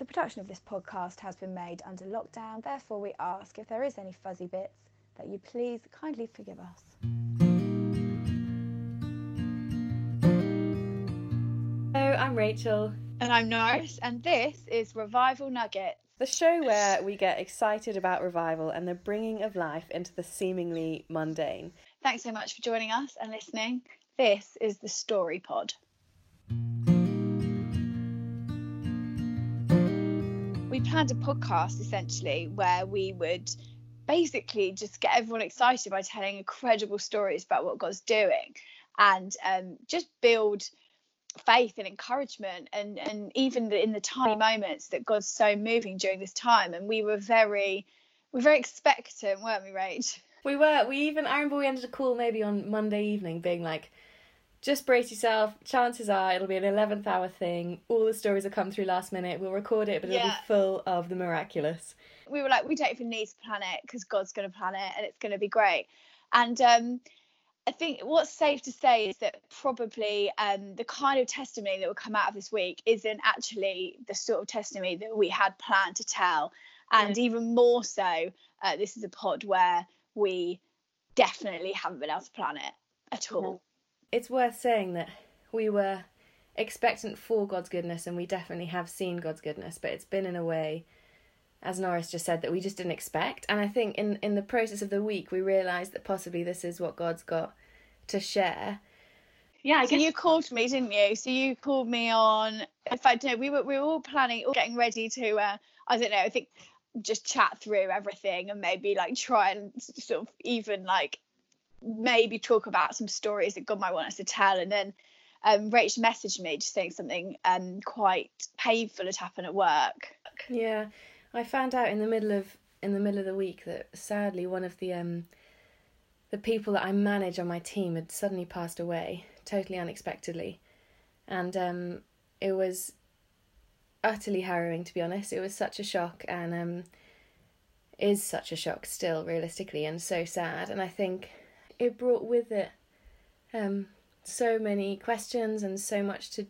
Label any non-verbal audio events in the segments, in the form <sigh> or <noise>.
The production of this podcast has been made under lockdown, therefore, we ask if there is any fuzzy bits that you please kindly forgive us. Hello, I'm Rachel. And I'm Norris, and this is Revival Nuggets. The show where we get excited about revival and the bringing of life into the seemingly mundane. Thanks so much for joining us and listening. This is the Story Pod. We planned a podcast essentially where we would basically just get everyone excited by telling incredible stories about what God's doing and um, just build faith and encouragement and and even in the tiny moments that God's so moving during this time. And we were very we were very expectant weren't we Rach? We were. We even I remember we ended a call maybe on Monday evening being like just brace yourself. Chances are it'll be an 11th hour thing. All the stories will come through last minute. We'll record it but it'll Yeah. be full of the miraculous. We were like we don't even need to plan it because God's going to plan it and it's going to be great. And um I think what's safe to say is that probably um, the kind of testimony that will come out of this week isn't actually the sort of testimony that we had planned to tell. And even more so, uh, this is a pod where we definitely haven't been able to plan it at all. It's worth saying that we were expectant for God's goodness and we definitely have seen God's goodness, but it's been in a way, as Norris just said, that we just didn't expect. And I think in, in the process of the week, we realised that possibly this is what God's got to share. Yeah, I so you called me, didn't you? So you called me on. In fact, no, we were we were all planning, all getting ready to. Uh, I don't know. I think just chat through everything and maybe like try and sort of even like maybe talk about some stories that God might want us to tell. And then um, Rach messaged me just saying something um quite painful had happened at work. Yeah, I found out in the middle of in the middle of the week that sadly one of the um the people that I manage on my team had suddenly passed away, totally unexpectedly, and um it was utterly harrowing to be honest. It was such a shock and um is such a shock still realistically and so sad and I think it brought with it um so many questions and so much to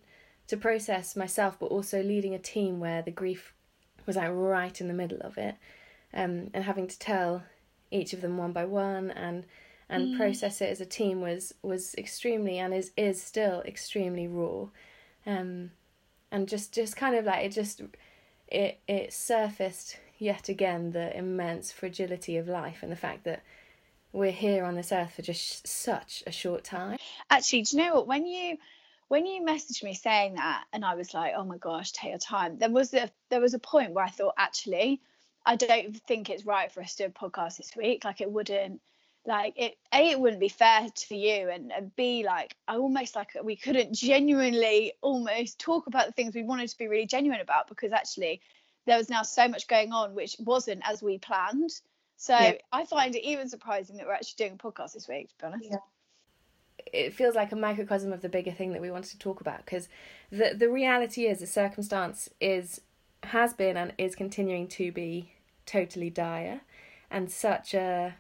to process myself but also leading a team where the grief was like right in the middle of it um, and having to tell each of them one by one and and process it as a team was was extremely and is is still extremely raw um, and just just kind of like it just it it surfaced yet again the immense fragility of life and the fact that we're here on this earth for just such a short time Actually, do you know what? When you when you messaged me saying that, and I was like, "Oh my gosh, take your time." There was a there was a point where I thought, actually, I don't think it's right for us to do a podcast this week. Like, it wouldn't like it. A, it wouldn't be fair to you, and, and B, like I almost like we couldn't genuinely almost talk about the things we wanted to be really genuine about because actually there was now so much going on which wasn't as we planned. So Yeah. I find it even surprising that we're actually doing a podcast this week. To be honest. it feels like a microcosm of the bigger thing that we wanted to talk about because the the reality is the circumstance is has been and is continuing to be totally dire and such a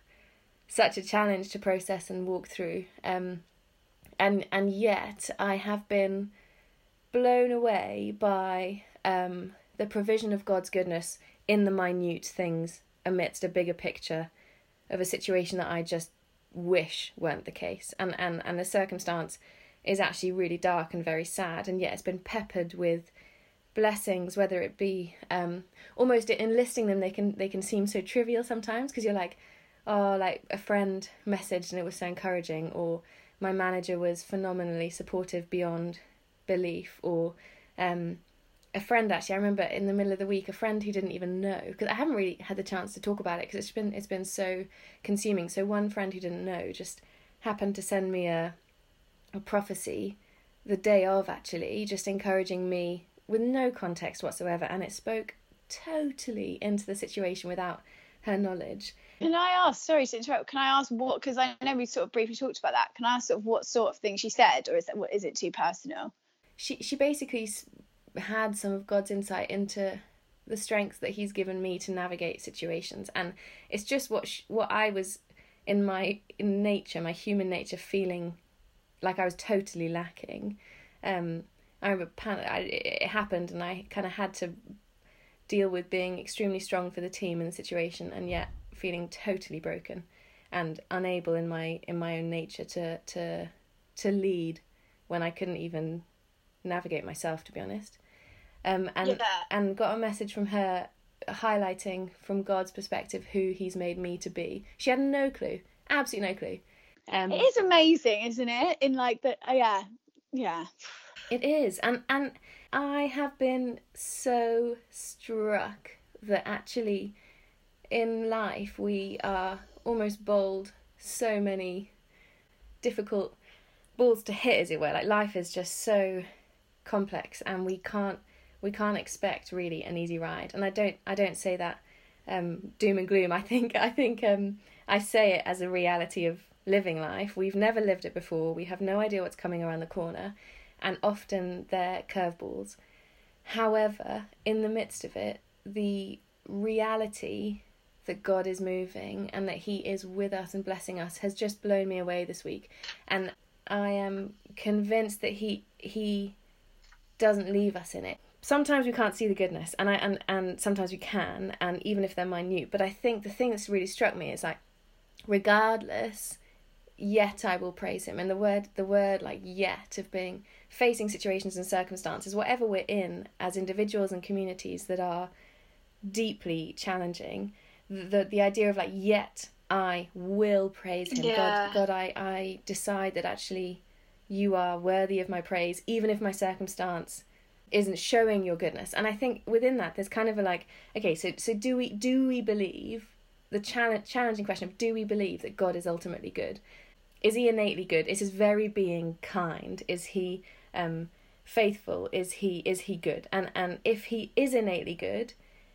such a challenge to process and walk through um and and yet I have been blown away by um the provision of God's goodness in the minute things amidst a bigger picture of a situation that I just wish weren't the case. And and and the circumstance is actually really dark and very sad. And yet it's been peppered with blessings whether it be um almost in listing them. They can they can seem so trivial sometimes because you're like oh like a friend messaged and it was so encouraging. Or my manager was phenomenally supportive beyond belief. Or um a friend actually i remember in the middle of the week a friend who didn't even know because i haven't really had the chance to talk about it because it's been it's been so consuming so one friend who didn't know just happened to send me a a prophecy the day of actually just encouraging me with no context whatsoever and it spoke totally into the situation without her knowledge Can I ask? Sorry to interrupt. Can I ask what? Because I know we sort of briefly talked about that. Can I ask sort of what sort of thing she said, or is that what is it too personal? she she basically had some of God's insight into the strengths that He's given me to navigate situations, and it's just what sh- what I was in my in nature, my human nature, feeling like I was totally lacking. Um, I remember pan- I, it happened, and I kind of had to deal with being extremely strong for the team in the situation and yet feeling totally broken and unable in my in my own nature to to to lead when I couldn't even navigate myself to be honest um and Yeah. and got a message from her highlighting from God's perspective who he's made me to be she had no clue absolutely no clue um It is amazing, isn't it? In like the oh, yeah, yeah. It is, and and I have been so struck that actually, in life we are almost bowled so many difficult balls to hit, as it were. Like life is just so complex, and we can't we can't expect really an easy ride. And I don't I don't say that um, doom and gloom. <laughs> I think I think um, I say it as a reality of living life. We've never lived it before. We have no idea what's coming around the corner, and often they're curveballs. However, in the midst of it, the reality that God is moving and that He is with us and blessing us has just blown me away this week, and I am convinced that He He doesn't leave us in it. Sometimes we can't see the goodness, and I and and sometimes we can, and even if they're minute. But I think the thing that's really struck me is like, regardless, yet I will praise Him. And the word the word like yet of being facing situations and circumstances, whatever we're in as individuals and communities that are deeply challenging, the the idea of like yet I will praise Him. Yeah. God, God, I I decide that actually you are worthy of my praise, even if my circumstance isn't showing your goodness. And I think within that, there's kind of a like, okay, so so do we do we believe the challenge challenging question of do we believe that God is ultimately good? Is he innately good? Is his very being kind? Is he um, faithful? Is he is he good? And and if he is innately good,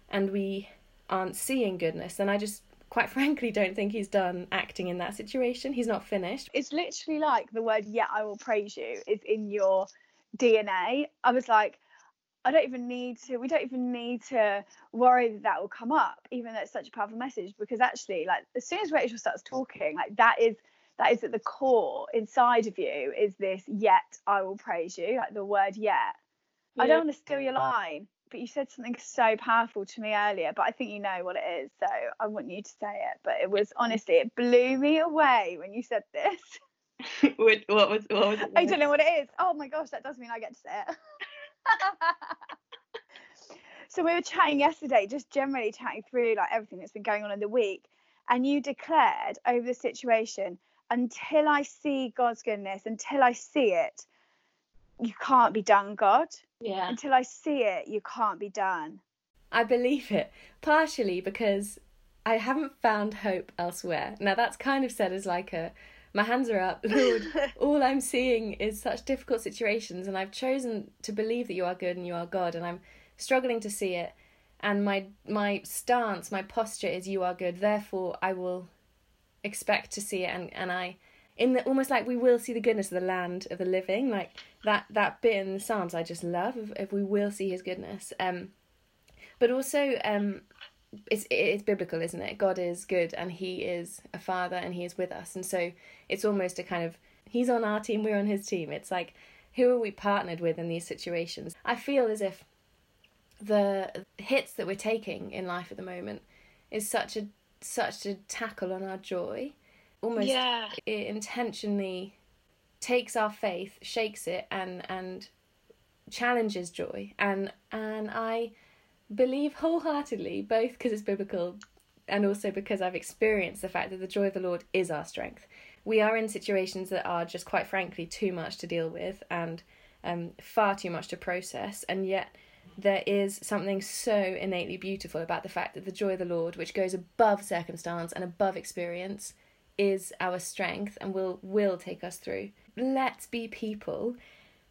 and we aren't seeing goodness, then I just quite <laughs> frankly don't think he's done acting in that situation. He's not finished. It's literally like the word "Yeah, I will praise you" is in your DNA. I was like, I don't even need to. We don't even need to worry that that will come up, even though it's such a powerful message. Because actually, like as soon as Rachel starts talking, like that is that is at the core inside of you is this "Yet I will praise you," like the word "yet." I don't want to steal your line, but you said something so powerful to me earlier. But I think you know what it is, so I want you to say it. But it was mm. honestly, it blew me away when you said this. <laughs> what, what was what was it? I don't know what it is. Oh my gosh, that does mean I get to say it. <laughs> so we were chatting yesterday, just generally chatting through like everything that's been going on in the week, and you declared over the situation until I see God's goodness, until I see it, you can't be done, God. Yeah. Until I see it, you can't be done. I believe it, partially because I haven't found hope elsewhere. Now, that's kind of said as like a my hands are up, Lord. <laughs> all I'm seeing is such difficult situations, and I've chosen to believe that you are good and you are God, and I'm struggling to see it. And my my stance, my posture is you are good. Therefore, I will expect to see it, and and I in the almost like we will see the goodness of the land of the living, like that that bit in the Psalms. I just love if, if we will see His goodness. Um, but also um it's it's biblical isn't it god is good and he is a father and he is with us and so it's almost a kind of he's on our team we're on his team it's like who are we partnered with in these situations i feel as if the hits that we're taking in life at the moment is such a such a tackle on our joy almost Yeah. it intentionally takes our faith shakes it and and challenges joy and and i believe wholeheartedly, both because it's biblical and also because I've experienced the fact that the joy of the Lord is our strength. We are in situations that are just quite frankly too much to deal with and um, far too much to process, and yet there is something so innately beautiful about the fact that the joy of the Lord, which goes above circumstance and above experience, is our strength and will will take us through. Let's be people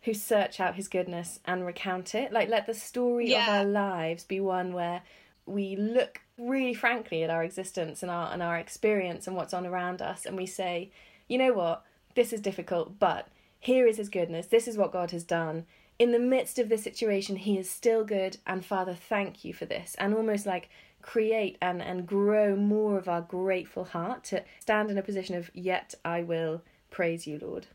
who search out his goodness and recount it. Like, let the story of our lives be one where we look really frankly at our existence and our and our experience and what's on around us, and we say, you know what, this is difficult, but here is his goodness. This is what God has done. In the midst of this situation, he is still good, and Father, thank you for this. And almost like create and, and grow more of our grateful heart to stand in a position of, yet I will praise you, Lord.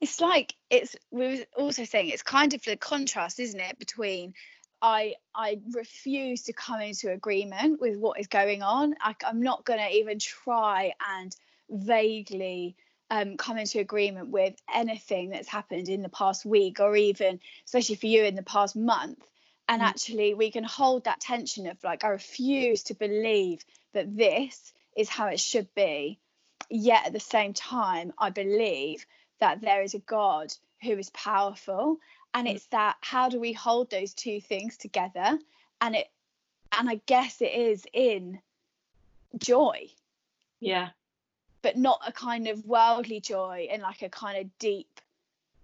it's like it's we were also saying it's kind of the contrast isn't it between I I refuse to come into agreement with what is going on. I, I'm not going to even try and vaguely um, come into agreement with anything that's happened in the past week or even especially for you in the past month and Mm. actually we can hold that tension of like i refuse to believe that this is how it should be yet at the same time i believe that there is a god who is powerful and Mm. it's that how do we hold those two things together and it and i guess it is in joy Yeah. But not a kind of worldly joy and like a kind of deep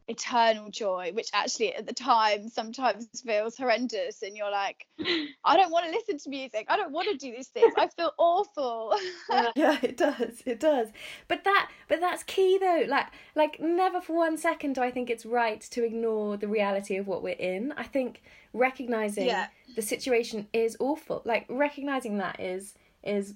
eternal joy which actually at the time sometimes feels horrendous and you're like <laughs> i don't want to listen to music. I don't want to do these things. I feel awful. <laughs> Yeah it does. It does. But that but that's key though. Like like never for one second do i think it's right to ignore the reality of what we're in. I think recognizing Yeah. the situation is awful. Like recognizing that is is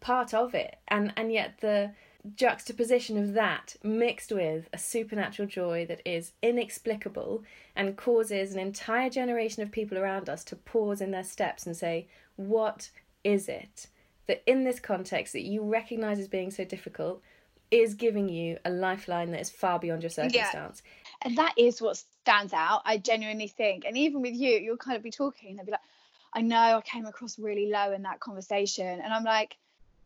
part of it. And and yet the juxtaposition of that mixed with a supernatural joy that is inexplicable and causes an entire generation of people around us to pause in their steps and say what is it that in this context that you recognize as being so difficult is giving you a lifeline that is far beyond your circumstance? And that is what stands out i genuinely think. And even with you you'll kind of be talking and they'll be like i know i came across really low in that conversation. And i'm like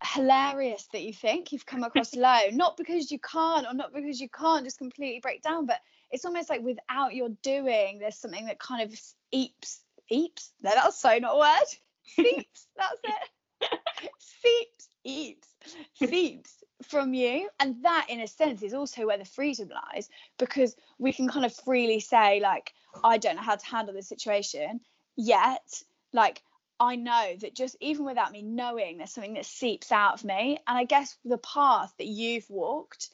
hilarious that you think you've come across low not because you can't or not because you can't just completely break down but it's almost like without your doing there's something that kind of eeps eeps? No that's so not a word. <laughs> Seeps that's it. Seeps eeps seeps from you. And that in a sense is also where the freedom lies because we can kind of freely say like i don't know how to handle this situation yet like i know that just even without me knowing there's something that seeps out of me and i guess the path that you've walked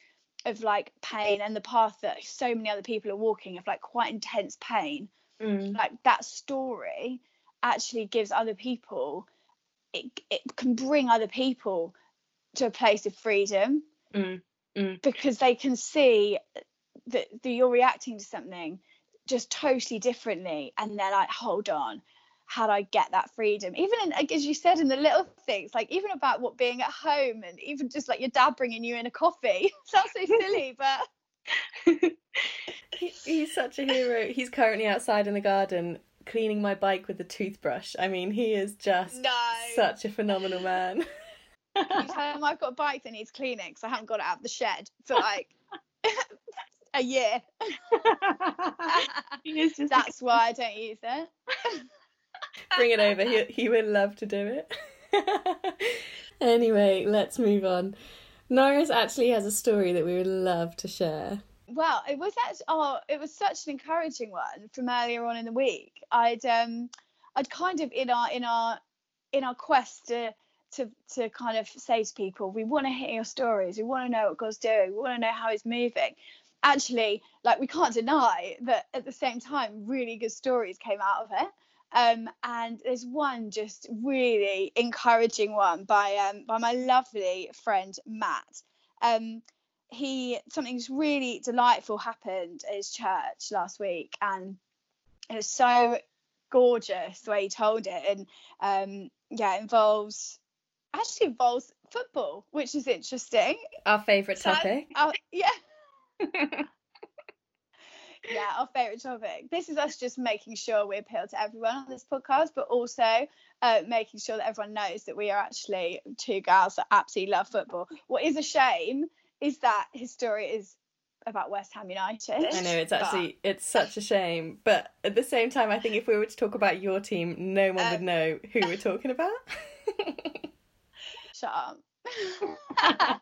of like pain and the path that so many other people are walking of like quite intense pain Mm. like that story actually gives other people it, it can bring other people to a place of freedom Mm. Mm. because they can see that, that you're reacting to something just totally differently and they're like hold on how do i get that freedom even in, like, as you said in the little things like even about what being at home and even just like your dad bringing you in a coffee <laughs> sounds so silly <laughs> but He, he's such a hero. He's currently outside in the garden cleaning my bike with a toothbrush. I mean, he is just no such a phenomenal man. you <laughs> tell him I've got a bike that needs cleaning because I haven't got it out of the shed for like a year. He is just That's why I don't use it. Bring it over. He he would love to do it. <laughs> anyway, let's move on. Norris actually has a story that we would love to share. Well, it was actually oh, it was such an encouraging one from earlier on in the week. I'd um I'd kind of in our in our in our quest to to to kind of say to people, we want to hear your stories, we want to know what God's doing, we want to know how He's moving. Actually, like we can't deny that at the same time, really good stories came out of it. Um, and there's one just really encouraging one by um by my lovely friend Matt. Um, he something just really delightful happened at his church last week, and it was so gorgeous the way he told it, and um, yeah, it involves actually involves football, which is interesting. Our favourite So, topic. yeah. <laughs> yeah, our favourite topic. This is us just making sure we appeal to everyone on this podcast, but also uh, making sure that everyone knows that we are actually two girls that absolutely love football. What is a shame is that his story is about West Ham United. I know it's but- actually it's such a shame, but at the same time, I think if we were to talk about your team, no one Uh, would know who we're talking about. <laughs> Shut up. <laughs>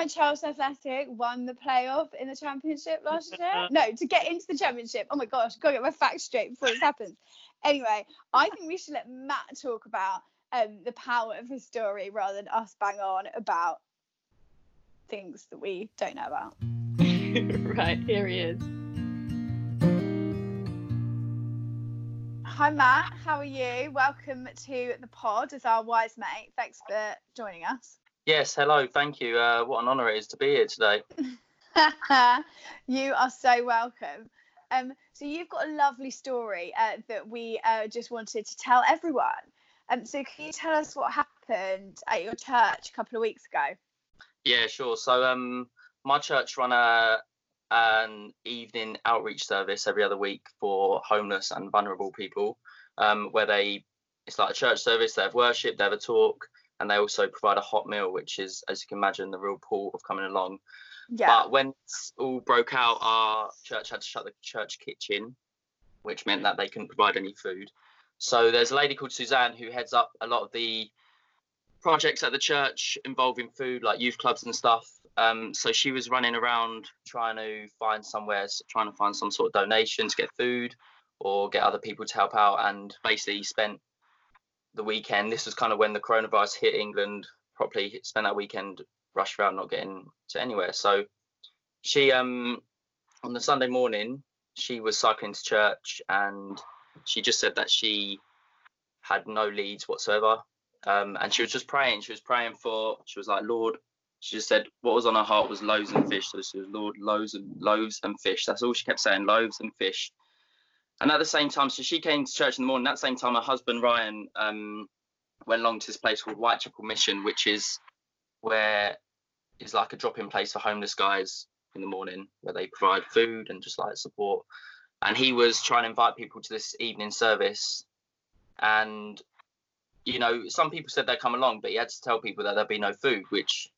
My Chelsea Athletic won the playoff in the championship last year? <laughs> No, to get into the championship. Oh my gosh, gotta get my facts straight before this happens. Anyway, I think we should let Matt talk about um, the power of his story rather than us bang on about things that we don't know about. <laughs> right, here he is. Hi Matt, how are you? Welcome to the pod as our wise mate. Thanks for joining us. Yes, hello, thank you. Uh, what an honour it is to be here today. <laughs> you are so welcome. Um, so you've got a lovely story uh, that we uh, just wanted to tell everyone. Um, so can you tell us what happened at your church a couple of weeks ago? Yeah, sure. So um, my church run a an evening outreach service every other week for homeless and vulnerable people, um, where they it's like a church service. They have worship, they have a talk, and they also provide a hot meal, which is, as you can imagine, the real pull of coming along. Yeah. But when all broke out, our church had to shut the church kitchen, which meant that they couldn't provide any food. So there's a lady called Suzanne who heads up a lot of the projects at the church involving food, like youth clubs and stuff. Um, so she was running around trying to find somewhere, trying to find some sort of donation to get food or get other people to help out, and basically spent the weekend. This was kind of when the coronavirus hit England properly. Spent that weekend rushed around, not getting to anywhere. So she, um, on the Sunday morning, she was cycling to church, and she just said that she had no leads whatsoever. Um, and she was just praying. She was praying for. She was like, Lord. She just said what was on her heart was loaves and fish. So she was Lord, loaves and loaves and fish. That's all she kept saying, loaves and fish. And at the same time, so she came to church in the morning. At the same time, her husband Ryan um, went along to this place called Whitechapel Mission, which is where is like a drop-in place for homeless guys in the morning, where they provide food and just like support. And he was trying to invite people to this evening service, and you know, some people said they'd come along, but he had to tell people that there'd be no food, which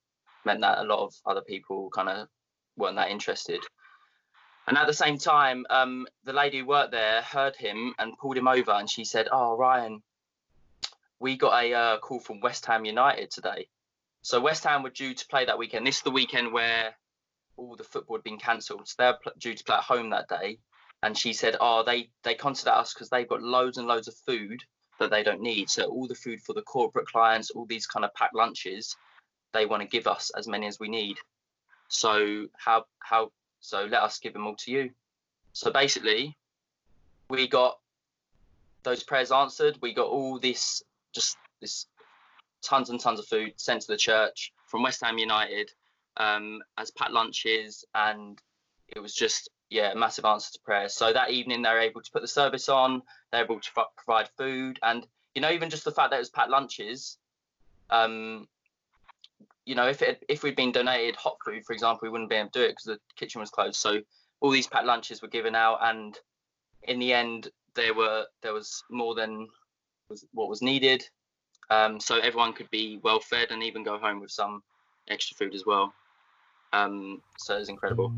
meant that a lot of other people kind of weren't that interested. And at the same time, um, the lady who worked there heard him and pulled him over, and she said, "Oh, Ryan, we got a uh, call from West Ham United today. So West Ham were due to play that weekend. This is the weekend where all the football had been cancelled. So they're due to play at home that day. And she said, "Oh, they they contacted us because they've got loads and loads of food that they don't need. So all the food for the corporate clients, all these kind of packed lunches, they want to give us as many as we need. So how how so let us give them all to you. So basically, we got those prayers answered. We got all this just this tons and tons of food sent to the church from West Ham United um, as pat lunches, and it was just yeah, a massive answer to prayer. So that evening, they're able to put the service on. They're able to f- provide food, and you know, even just the fact that it was pat lunches. Um, you know, if it if we'd been donated hot food, for example, we wouldn't be able to do it because the kitchen was closed. So all these packed lunches were given out, and in the end, there were there was more than was what was needed. Um, so everyone could be well fed and even go home with some extra food as well. Um, so it was incredible.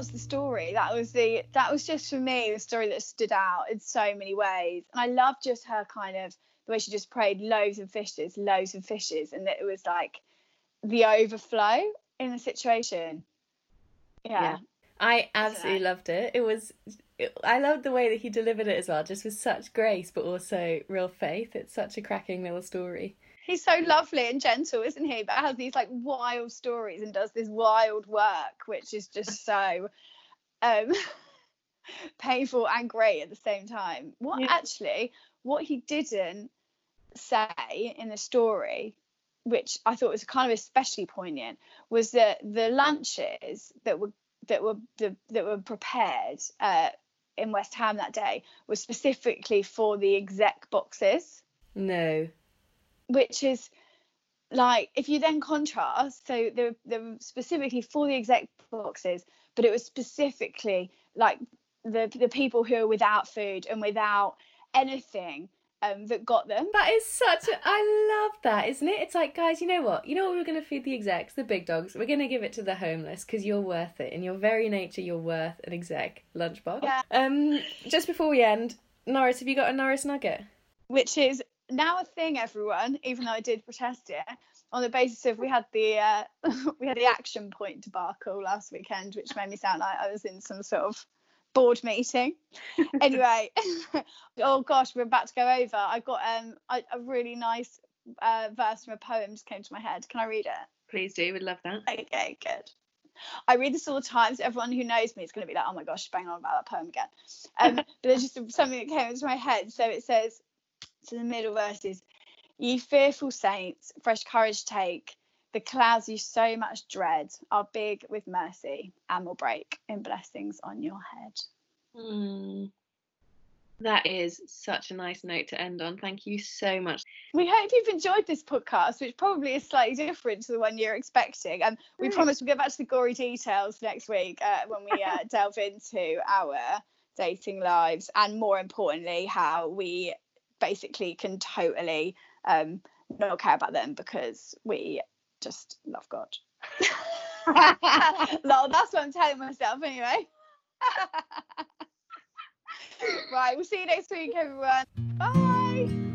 Was the story that was the that was just for me the story that stood out in so many ways and i love just her kind of the way she just prayed loaves and fishes loaves and fishes and that it was like the overflow in the situation yeah, Yeah. I absolutely loved it. It was, it, I loved the way that he delivered it as well, just with such grace, but also real faith. It's such a cracking little story. He's so lovely and gentle isn't he but has these like wild stories and does this wild work which is just so um <laughs> painful and great at the same time what Yeah. actually what he didn't say in the story which i thought was kind of especially poignant was that the lunches that were that were the, that were prepared uh, in west ham that day was specifically for the exec boxes No. Which is like if you then contrast so they were, they were specifically for the exec boxes but it was specifically like the the people who are without food and without anything um, that got them That is such a. I love that, isn't it? It's like, guys, you know what? You know what? We're going to feed the execs, the big dogs. We're going to give it to the homeless because you're worth it. In your very nature, you're worth an exec lunchbox. Yeah. Um, just before we end, Norris, have you got a Norris nugget? which is now a thing everyone even though i did protest it on the basis of we had the uh, <laughs> we had the action point debacle last weekend which made me sound like i was in some sort of board meeting <laughs> anyway <laughs> oh gosh we're about to go over i got um a, a really nice uh, verse from a poem just came to my head can i read it Please do, we'd love that. Okay, good. I read this all the time, so everyone who knows me is going to be like, oh my gosh, bang on about that poem again. Um, but there's just something that came into my head. So it says, so the middle verses. Ye fearful saints, fresh courage take, The clouds you so much dread are big with mercy and will break in blessings on your head. Mm. That is such a nice note to end on. Thank you so much. We hope you've enjoyed this podcast, which probably is slightly different to the one you're expecting. And we Right. promise we'll get back to the gory details next week uh, when we uh, <laughs> delve into our dating lives and, more importantly, how we basically can totally um, not care about them because we just love God. <laughs> Lol, that's what I'm telling myself anyway. <laughs> right, we'll see you next week, everyone. Bye.